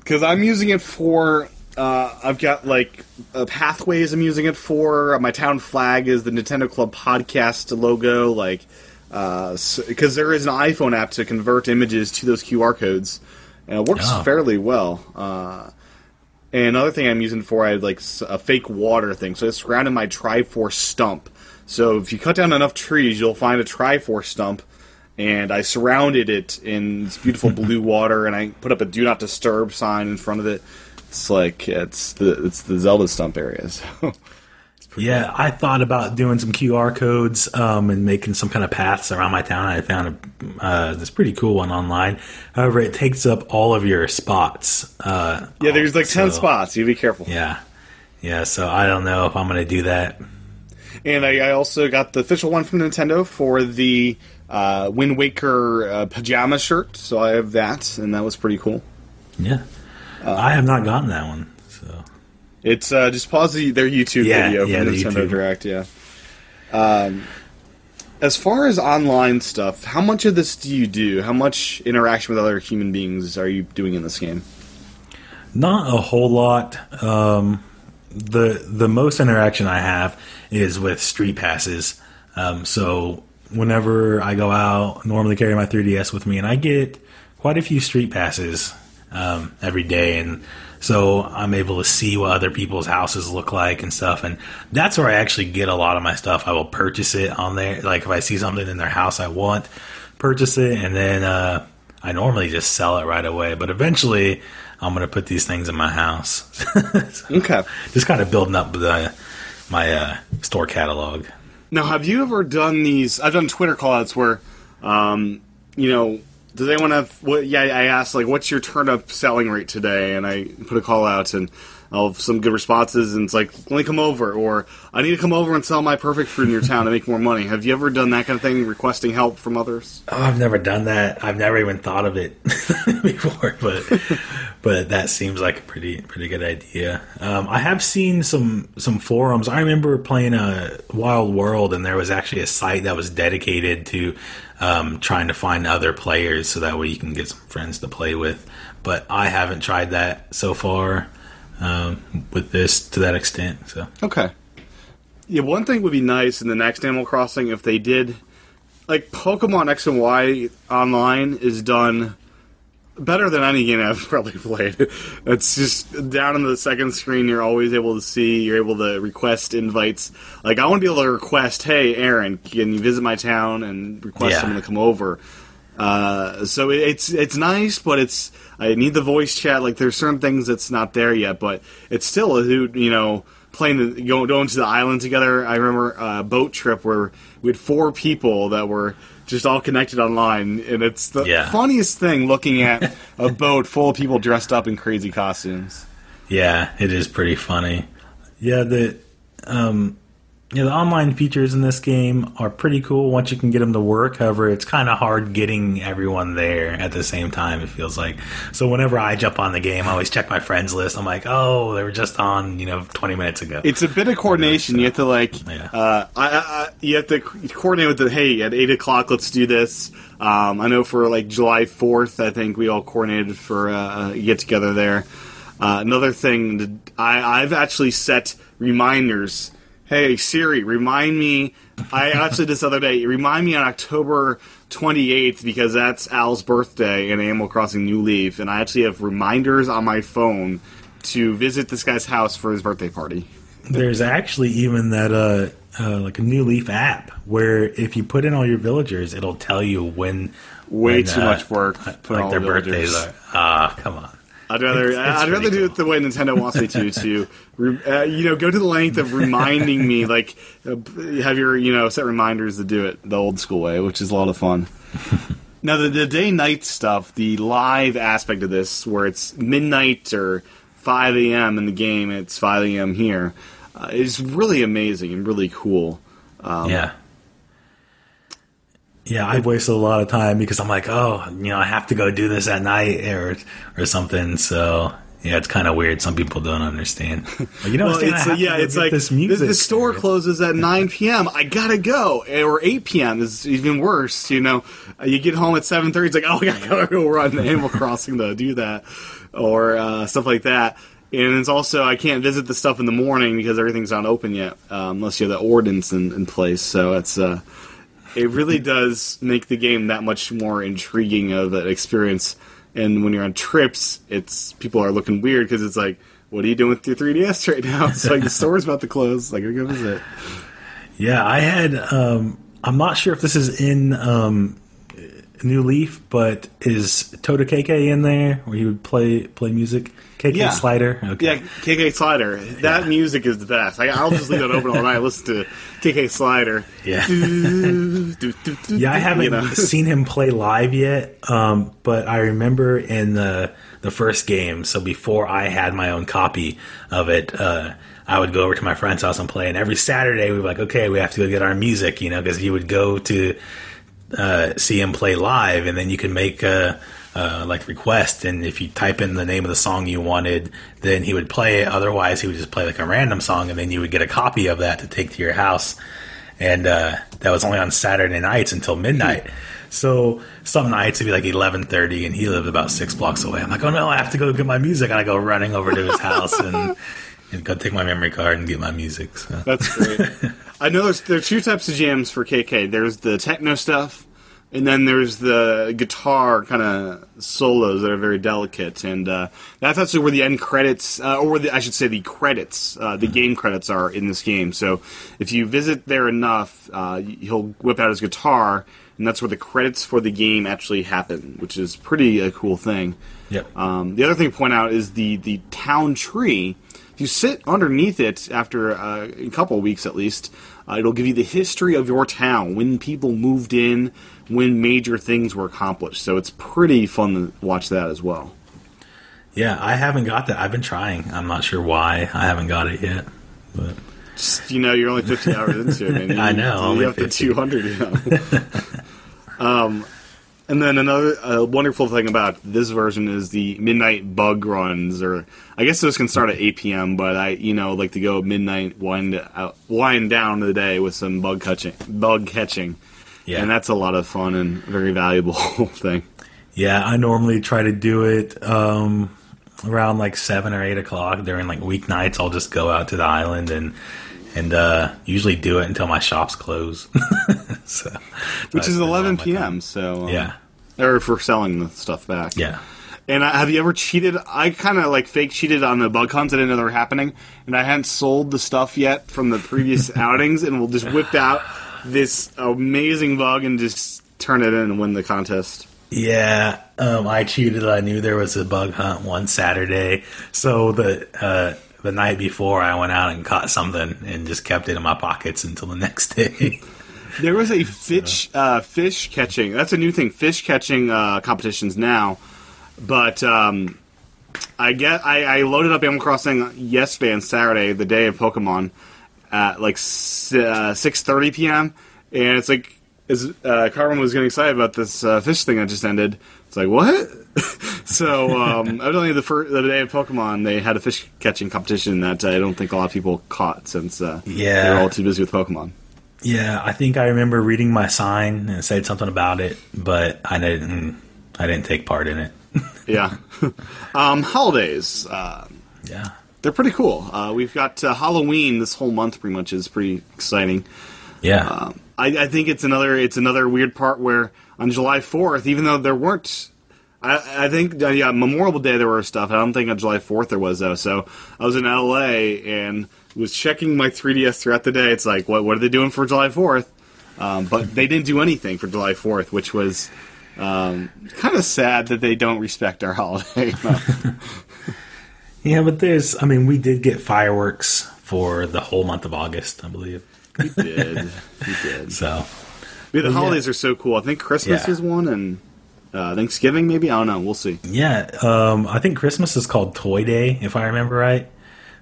Because I'm using it for. Uh, I've got like uh, pathways. I'm using it for. My town flag is the Nintendo Club podcast logo. Like, because there is an iPhone app to convert images to those QR codes, and it works Oh. fairly well. Uh, and another thing I'm using for, I have like a fake water thing. So it's surrounding my Triforce stump. So if you cut down enough trees, you'll find a Triforce stump. And I surrounded it in this beautiful [LAUGHS] blue water, and I put up a "Do Not Disturb" sign in front of it. It's like it's the it's the Zelda stump area. [LAUGHS] So yeah, I thought about doing some QR codes um, and making some kind of paths around my town. I found a, uh, this pretty cool one online. However, it takes up all of your spots. Uh, yeah, there's like ten spots. You be careful. Yeah, yeah. So I don't know if I'm going to do that. And I, I also got the official one from Nintendo for the uh, Wind Waker uh, pajama shirt. So I have that, and that was pretty cool. Yeah, I have not gotten that one. So It's uh, just pause the, their YouTube Yeah, video yeah, from the Nintendo YouTube. Direct. Yeah. Um, as far as online stuff, how much of this do you do? How much interaction with other human beings are you doing in this game? Not a whole lot. Um, the the most interaction I have is with street passes. Um, so whenever I go out, normally carry my 3DS with me, and I get quite a few street passes um, every day, and so I'm able to see what other people's houses look like and stuff. And that's where I actually get a lot of my stuff. I will purchase it on there. Like if I see something in their house I want, purchase it, and then uh, I normally just sell it right away. But eventually, I'm going to put these things in my house. [LAUGHS] Okay. just kind of building up the my uh, store catalog. Now, have you ever done these? I've done Twitter callouts where, um, you know, does anyone have? What? Yeah, I asked like, what's your turnip selling rate today? And I put a call out and. I'll have some good responses, and it's like, let me come over, or I need to come over and sell my perfect fruit in your town to make more money. Have you ever done that kind of thing, requesting help from others? Oh, I've never done that. I've never even thought of it [LAUGHS] before, but but that seems like a pretty pretty good idea. Um, I have seen some some forums. I remember playing a Wild World, and there was actually a site that was dedicated to um, trying to find other players, so that way you can get some friends to play with. But I haven't tried that so far um, with this to that extent. So Okay. Yeah, one thing would be nice in the next Animal Crossing if they did, like Pokemon X and Y online is done better than any game I've [LAUGHS] probably played. It's just down in the second screen. You're always able to see. You're able to request invites. Like I want to be able to request, "Hey, Aaron, can you visit my town?" and request Yeah. someone to come over. Uh, so it's it's nice, but it's I need the voice chat. Like there's certain things that's not there yet, but it's still a. You know, playing the going, going to the island together. I remember a boat trip where we had four people that were just all connected online, and it's the Yeah. funniest thing looking at a boat full of people dressed up in crazy costumes. Yeah, it is pretty funny. Yeah, the um, yeah, the online features in this game are pretty cool once you can get them to work. However, it's kind of hard getting everyone there at the same time. It feels like so. Whenever I jump on the game, I always check my friends list. I'm like, oh, they were just on, you know, 20 minutes ago. It's a bit of coordination. You have to like, Yeah. uh, I, I, you have to coordinate with the hey at eight o'clock. Let's do this. Um, I know for like July fourth, I think we all coordinated for uh, a get together there. Uh, another thing, I, I've actually set reminders. Hey Siri, remind me. I actually this other day. Remind me on October 28th because that's Al's birthday in Animal Crossing New Leaf, and I actually have reminders on my phone to visit this guy's house for his birthday party. There's actually even that uh, uh, like a New Leaf app where if you put in all your villagers, it'll tell you when Way when, too uh, much work. Put like all their the birthdays villagers. are. Ah, come on. I'd rather It's- it's I'd rather do cool. it the way Nintendo wants me to [LAUGHS] to uh, you know go to the length of reminding me [LAUGHS] like uh, have your you know set reminders to do it the old school way, which is a lot of fun. [LAUGHS] now the, the day night stuff, the live aspect of this, where it's midnight or five a.m. in the game, it's five a.m. here, uh, is really amazing and really cool. Um, yeah. Yeah, I've wasted a lot of time because I'm like, oh, you know, I have to go do this at night or or something. So yeah, it's kind of weird. Some people don't understand. [LAUGHS] Like, you know, Well, it's, yeah, it's like this the, music. the store closes at [LAUGHS] 9 p.m. I gotta go, or 8 p.m. is even worse. You know, you get home at 7:30. It's like, oh, I gotta go run Animal Crossing to do that, or uh, stuff like that. And it's also I can't visit the stuff in the morning because everything's not open yet, uh, unless you have the ordinance in, in place. So it's uh, it really does make the game that much more intriguing of an experience. And when you're on trips, it's people are looking weird because it's like, what are you doing with your 3DS right now? [LAUGHS] It's like the store's about to close. Like, I gotta go visit. Yeah, I had. Um, I'm not sure if this is in um, New Leaf, but is Tota KK in there where you would play play music? KK Yeah. Slider. Okay. Yeah, KK Slider. That music is the best. I, I'll just leave it open all night. Listen to KK Slider. Yeah. Do, do, do, do, Yeah, I haven't you know. [LAUGHS] seen him play live yet, um, but I remember in the the first game. So before I had my own copy of it, uh, I would go over to my friend's house and play. And every Saturday, we were like, okay, we have to go get our music, you know, because you would go to uh, see him play live, and then you can make a. Uh, like request, and if you type in the name of the song you wanted, then he would play it. Otherwise, he would just play like a random song, and then you would get a copy of that to take to your house and uh, that was only on Saturday nights until midnight. So some nights it'd be like eleven thirty, and he lived about six blocks away. I'm like, oh no, I have to go get my music, and I go running over to his house and and go take my memory card and get my music. So. That's great. [LAUGHS] I know there's there are two types of jams for KK. There's the techno stuff, and then there's the guitar kind of solos that are very delicate. And uh, that's actually where the end credits, uh, or where the, I should say the credits, uh, the game credits are in this game. So if you visit there enough, uh, he'll whip out his guitar, and that's where the credits for the game actually happen, which is pretty a cool thing. Yep. Um, the other thing to point out is the the town tree. If you sit underneath it after uh, a couple of weeks at least, uh, it'll give you the history of your town, when people moved in, when major things were accomplished. So it's pretty fun to watch that as well. Yeah, I haven't got that. I've been trying. I'm not sure why I haven't got it yet. But Just, you know, you're only 50 hours into it. Man. [LAUGHS] I know, You only have to 50. 200. You know. [LAUGHS] um, and then another uh, wonderful thing about this version is the midnight bug runs, or I guess those can start at 8 p.m. But I, you know, like to go midnight wind out, wind down the day with some bug catching, bug catching, yeah, and that's a lot of fun and very valuable [LAUGHS] thing. yeah, I normally try to do it um, around like seven or eight o'clock during like weeknights. I'll just go out to the island and and uh, usually do it until my shops close. [LAUGHS] so, Which so is 11 p.m. time. So um, Yeah, or for selling the stuff back. yeah. And I, have you ever cheated? I kind of like fake cheated on the bug hunts. I didn't know they were happening, and I hadn't sold the stuff yet from the previous [LAUGHS] outings, and we'll just whip out this amazing bug and just turn it in and win the contest. Yeah, um, I cheated. I knew there was a bug hunt one Saturday, so the uh, the night before I went out and caught something and just kept it in my pockets until the [LAUGHS] next day. There was a fish uh, fish catching. That's a new thing. Fish catching uh, competitions now, but um, I get I, I loaded up Animal Crossing yesterday and Saturday, the day of Pokemon, at like uh, six thirty p.m. And it's like as uh, Carmen was getting excited about this uh, fish thing that just ended. It's like what? [LAUGHS] so um, evidently the first the day of Pokemon they had a fish catching competition that I don't think a lot of people caught since uh, Yeah. they were all too busy with Pokemon. yeah, I think I remember reading my sign and said something about it, but I didn't. I didn't take part in it. [LAUGHS] Yeah. [LAUGHS] um, holidays. Uh, Yeah, they're pretty cool. Uh, we've got uh, Halloween this whole month. Pretty much is pretty exciting. yeah, Um, I, I think it's another it's another weird part where on July Fourth, even though there weren't. I, I think uh, yeah, Memorial Day there were stuff. I don't think on July Fourth there was though. So I was in LA and was checking my 3ds throughout the day. It's like, what what are they doing for July Fourth? Um, but they didn't do anything for July Fourth, which was Um, kind of sad that they don't respect our [LAUGHS] holiday. [LAUGHS] Yeah, but there's, I mean, we did get fireworks for the whole month of August, I believe. we did. We [LAUGHS] did. So, Yeah, the yeah. holidays are so cool. I think Christmas Yeah. is one, and uh, Thanksgiving maybe. I don't know. We'll see. yeah, um, I think Christmas is called Toy Day, if I remember right.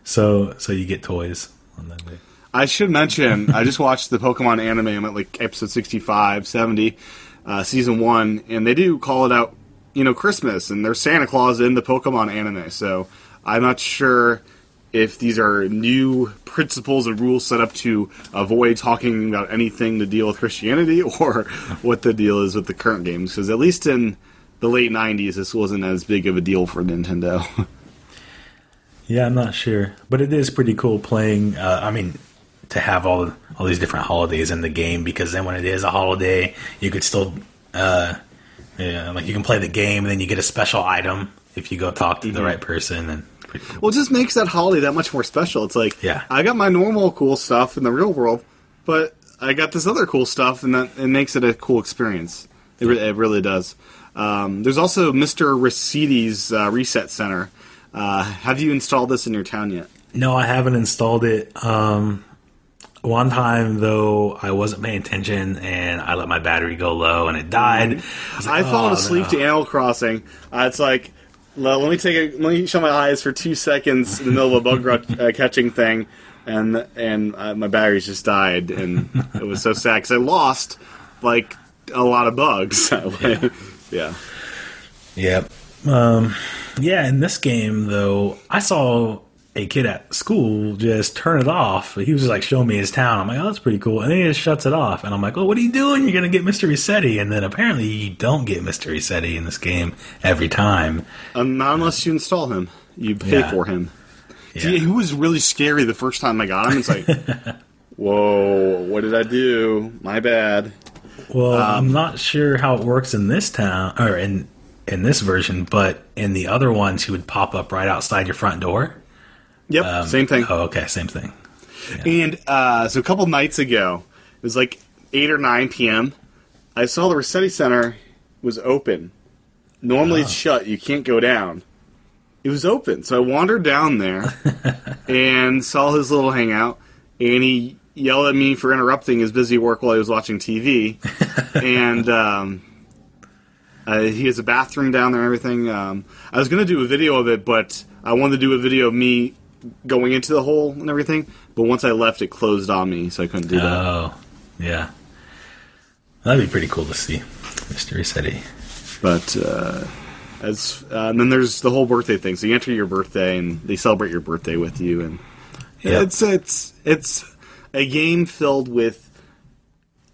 So, so you get toys on that day. I should mention, I just watched the Pokemon anime. I'm at like episode 65, 70, uh, season one, and they do call it out, you know, Christmas, and there's Santa Claus in the Pokemon anime. So I'm not sure if these are new principles and rules set up to avoid talking about anything to deal with Christianity [LAUGHS] or what the deal is with the current games. Because at least in the late 90s, this wasn't as big of a deal for Nintendo. [LAUGHS] Yeah, I'm not sure, but it is pretty cool playing. Uh, I mean, to have all all these different holidays in the game because then when it is a holiday, you could still, uh, yeah, like you can play the game and then you get a special item if you go talk to the right person and. Pretty cool. Well, it just makes that holiday that much more special. It's like, Yeah. I got my normal cool stuff in the real world, but I got this other cool stuff, and that it makes it a cool experience. It, re- it really does. Um, there's also Mr. Resetti's uh, Reset Center. Uh, have you installed this in your town yet? No, I haven't installed it. Um, one time though, I wasn't paying attention and I let my battery go low and it died. I was like, "Oh, asleep no." to Animal Crossing. Uh, it's like, let, let me take a, let me shut my eyes for two seconds in the middle of a bug uh, catching thing, and and uh, my batteries just died, and it was so sad because I lost like a lot of bugs [LAUGHS] way. Yeah. Yep. Um, yeah, in this game though, I saw a kid at school just turn it off. He was just like showing me his town. I'm like, oh, that's pretty cool. And then he just shuts it off. And I'm like, oh, what are you doing? You're gonna get Mr. Resetti. And then apparently you don't get Mr. Resetti in this game every time. Um, not unless you install him, you pay Yeah. for him. Yeah. See, he was really scary the first time I got him. It's like, [LAUGHS] whoa, what did I do? My bad. Well, Um, I'm not sure how it works in this town or in in this version, but in the other ones, he would pop up right outside your front door. Yep, same thing. Oh, okay, same thing. And uh, so a couple nights ago, it was like 8 or 9 p.m. I saw the Resetti Center was open. Normally it's shut, you can't go down. It was open. So I wandered down there [LAUGHS] and saw his little hangout, and he yelled at me for interrupting his busy work while he was watching TV. [LAUGHS] and um, uh, he has a bathroom down there and everything. Um, I was going to do a video of it, but I wanted to do a video of me going into the hole and everything. But once I left, it closed on me, so I couldn't do that. Oh, yeah. That'd be pretty cool to see, Mr. Resetti. But uh, as uh, and then there's the whole birthday thing. So you enter your birthday, and they celebrate your birthday with you, and Yeah. it's it's it's a game filled with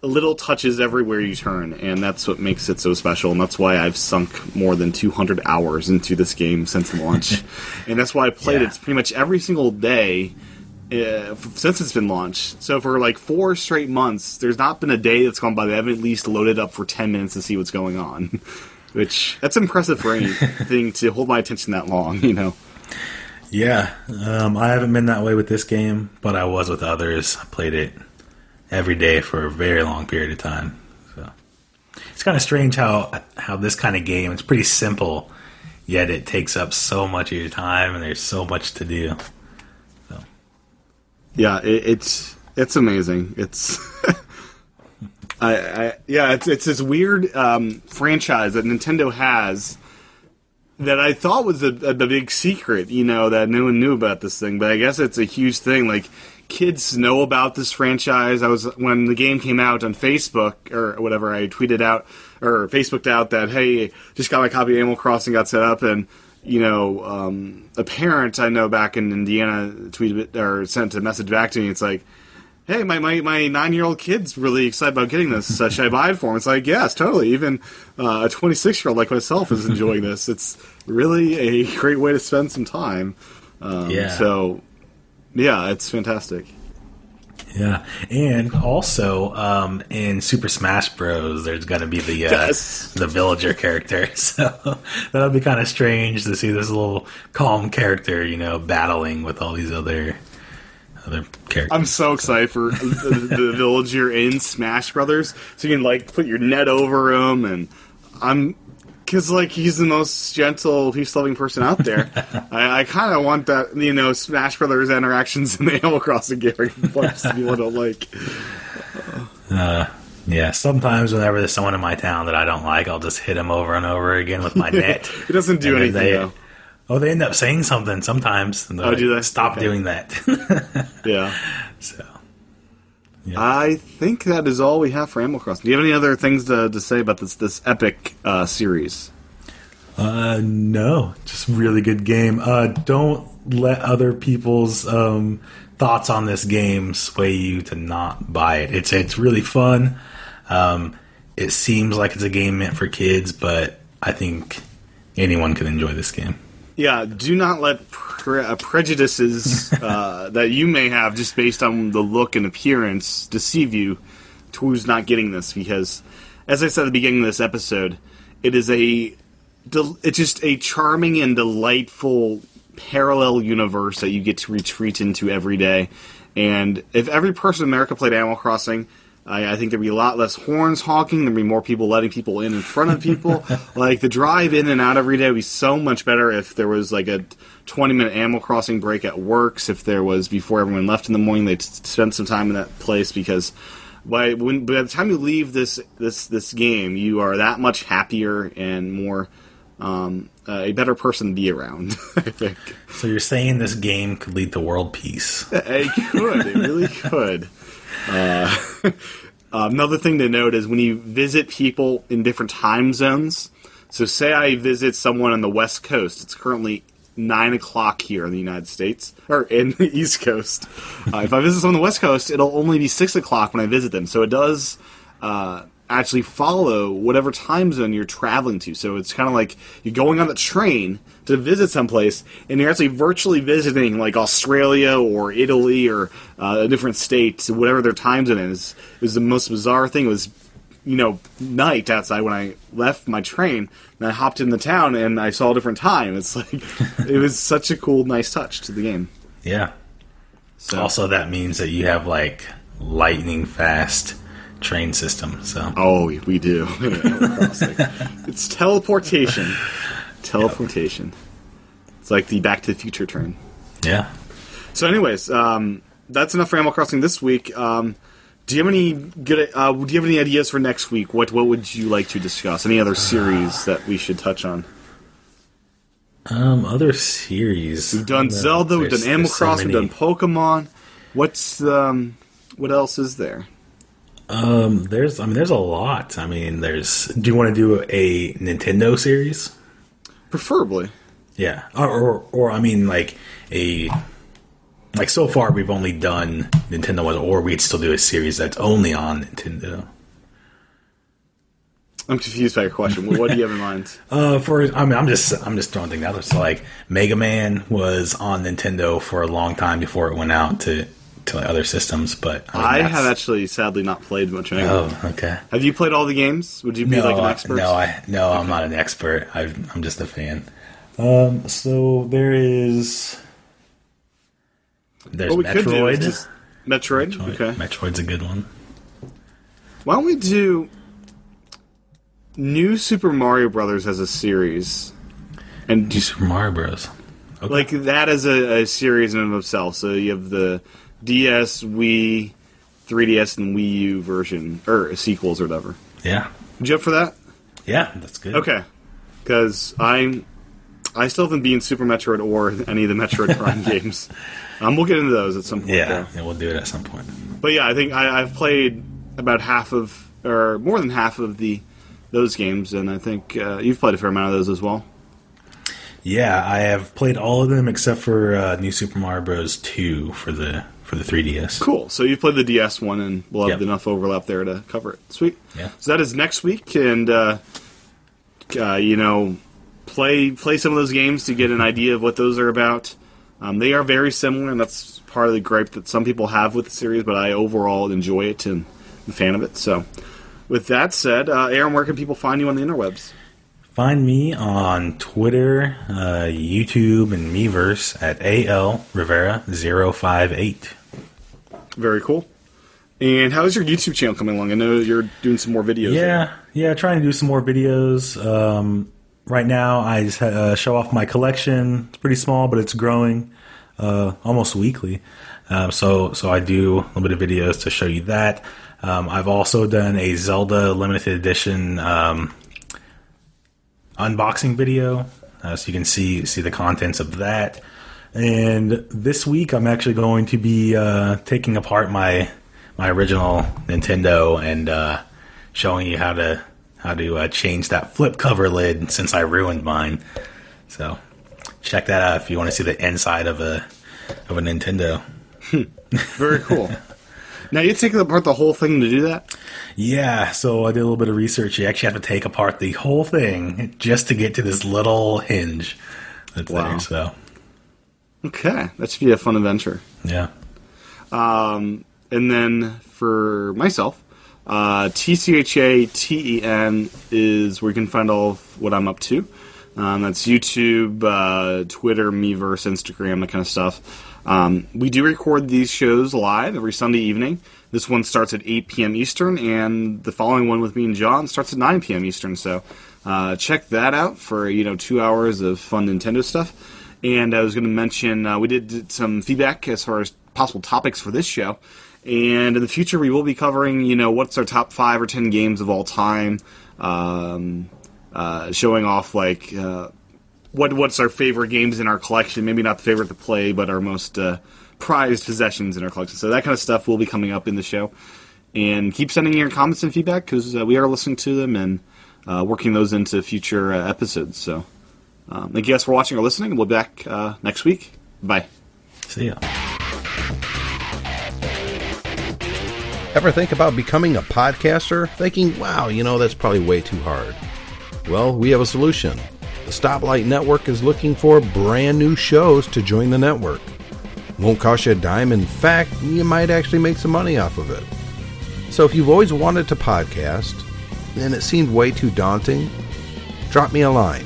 little touches everywhere you turn, and that's what makes it so special. And that's why I've sunk more than 200 hours into this game since launch, [LAUGHS] and that's why I played Yeah. it pretty much every single day. Uh, since it's been launched, so for like four straight months, there's not been a day that's gone by that I haven't at least loaded up for ten minutes to see what's going on. [LAUGHS] Which that's impressive for anything to hold my attention that long, you know. Yeah, um, I haven't been that way with this game, but I was with others. I played it every day for a very long period of time. So it's kind of strange how how this kind of game it's pretty simple, yet it takes up so much of your time, and there's so much to do. So Yeah, it, it's it's amazing. It's [LAUGHS] I, I yeah, it's it's this weird um, franchise that Nintendo has that I thought was a, a, big secret, you know, that no one knew about this thing. But I guess it's a huge thing. Like kids know about this franchise. I was when the game came out on Facebook or whatever. I tweeted out or Facebooked out that hey, just got my copy of Animal Crossing, got set up, and you know, um, a parent I know back in Indiana tweeted or sent a message back to me. It's like, hey, my, my, my nine year old kid's really excited about getting this. Uh, should I buy it for him? It's like, yes, totally. Even uh, a 26 year old like myself is enjoying this. It's really a great way to spend some time. Um, Yeah. So, yeah, it's fantastic. Yeah, and also um, in Super Smash Bros, there's going to be the uh, Yes. the villager character, [LAUGHS] so that'll be kind of strange to see this little calm character, you know, battling with all these other other characters. I'm so excited for the, the villager in Smash Brothers. So you can like put your net over him, and I'm because like he's the most gentle, peace loving person out there. [LAUGHS] I, I kind of want that you know Smash Brothers interactions in the [LAUGHS] Animal Crossing game [LAUGHS] parts to be what I like. Uh, yeah, sometimes whenever there's someone in my town that I don't like, I'll just hit them over and over again with my net. It doesn't do anything they- though. Oh, they end up saying something sometimes. and Oh, do like, they? Stop Okay. doing that. Yeah. so, I think that is all we have for Animal Crossing. Do you have any other things to, to say about this this epic uh, series? uh, no, just really good game. Uh, don't let other people's um, thoughts on this game sway you to not buy it. It's it's really fun. Um, it seems like it's a game meant for kids, but I think anyone can enjoy this game. Yeah, do not let pre- uh, prejudices uh, [LAUGHS] that you may have just based on the look and appearance deceive you towards not getting this. Because, as I said at the beginning of this episode, it is a del- it's just a charming and delightful parallel universe that you get to retreat into every day. And if every person in America played Animal Crossing, I, I think there'd be a lot less horns honking. There'd be more people letting people in in front of people. [LAUGHS] like the drive in and out every day would be so much better if there was like a 20 minute Animal Crossing break at works. If there was before everyone left in the morning, they'd spend some time in that place because by when by the time you leave this this this game, you are that much happier and more um, uh, a better person to be around. [LAUGHS] I think So you're saying this game could lead to world peace? [LAUGHS] it could. It really could. [LAUGHS] Uh, another thing to note is when you visit people in different time zones. So, say I visit someone on the West Coast. It's currently nine o'clock here in the United States, or in the [LAUGHS] East Coast. Uh, if I visit someone on the West Coast, it'll only be six o'clock when I visit them. So it does uh, actually follow whatever time zone you're traveling to. So it's kind of like you're going on the train to visit someplace, and you're actually virtually visiting like Australia or Italy or uh, a different state, whatever their time zone is. It was the most bizarre thing. It was you know, night outside when I left my train, and I hopped in the town and I saw a different time. It's like it was [LAUGHS] such a cool, nice touch to the game. Yeah. So, Also, that means that you have like lightning fast train system. So oh, we do. [LAUGHS] it's teleportation. [LAUGHS] Teleportation. It's like the Back to the Future train. yeah, So, anyways, um, that's enough for Animal Crossing this week. Um, do you have any good? Uh, do you have any ideas for next week? What What would you like to discuss? Any other series that we should touch on? um, other series. We've done Zelda, we've done Animal there's so Crossing, we've done Pokemon. What's um, what else is there? Um, there's, I mean, there's a lot. I mean, there's. Do you want to do a Nintendo series? Preferably, Yeah, or, or, or I mean, like a. Like so far, we've only done Nintendo ones, or we'd still do a series that's only on Nintendo. I'm confused by your question. What, do you have in mind? [LAUGHS] Uh, for I mean, I'm just I'm just throwing things out there. So like, Mega Man was on Nintendo for a long time before it went out to to like, other systems. But mean, I have actually, sadly, not played much. Mega. Oh, okay. Have you played all the games? Would you be No, like an I- expert? no, I no, I'm not an expert. I, I'm just a fan. Um, so there is there's what we could do is Metroid. just Metroid. Metroid. Okay. Metroid's a good one. Why don't we do New Super Mario Brothers as a series, and Do Super Mario Bros. Okay. like that as a, a series in and of itself. So you have the DS, Wii, 3DS, and Wii U version or sequels or whatever. yeah, Would you up for that? yeah, that's good. Okay, because I'm I still haven't beaten Super Metroid or any of the Metroid [LAUGHS] Prime games. Um, we'll get into those at some point. Yeah, though. yeah, we'll do it at some point. But yeah, I think I, I've played about half of, or more than half of the those games, and I think uh, you've played a fair amount of those as well. Yeah, I have played all of them except for uh, New Super Mario Bros. Two for the for the 3DS. Cool. So you've played the DS one, and we'll have Yep. enough overlap there to cover it. Sweet. Yeah. So that is next week, and uh, uh, you know, play play some of those games to get an idea of what those are about. Um, they are very similar, and that's part of the gripe that some people have with the series. But I overall enjoy it and I'm a fan of it. So, with that said, uh, Aaron, where can people find you on the interwebs? Find me on Twitter, uh, YouTube, and Miiverse at al rivera 058 Very cool. And how is your YouTube channel coming along? I know you're doing some more videos. Yeah, there. yeah, trying to do some more videos. Um, right now, I just uh, show off my collection. It's pretty small, but it's growing uh, almost weekly. Um, so, so I do a little bit of videos to show you that. Um, I've also done a Zelda limited edition um, unboxing video, uh, so you can see see the contents of that. And this week, I'm actually going to be uh, taking apart my my original Nintendo and uh, showing you how to how to uh, change that flip cover lid since I ruined mine. So check that out if you want to see the inside of a of a Nintendo. Very cool. [LAUGHS] now you take apart the whole thing to do that. Yeah, so I did a little bit of research. You actually have to take apart the whole thing just to get to this little hinge that's Wow. there. So Okay, that should be a fun adventure. yeah, Um, and then for myself, uh, TCHATEN is where you can find all of what I'm up to. Um, that's YouTube, uh, Twitter, Miiverse, Instagram, that kind of stuff. Um, we do record these shows live every Sunday evening. This one starts at 8 p.m. Eastern, and the following one with me and John starts at 9 p.m. Eastern. So uh, check that out for you know two hours of fun Nintendo stuff. And I was going to mention uh, we did, some feedback as far as possible topics for this show. And in the future, we will be covering, you know, what's our top five or ten games of all time, um, uh, showing off like uh, what what's our favorite games in our collection. Maybe not the favorite to play, but our most uh, prized possessions in our collection. So that kind of stuff will be coming up in the show. And keep sending your comments and feedback because uh, we are listening to them and uh, working those into future episodes. So um, thank you guys for watching or listening. We'll be back uh, next week. Bye. see ya. Ever think about becoming a podcaster? Thinking, wow, you know, that's probably way too hard. Well, we have a solution. The Stoplight Network is looking for brand new shows to join the network. Won't cost you a dime. In fact, you might actually make some money off of it. So if you've always wanted to podcast and it seemed way too daunting, drop me a line.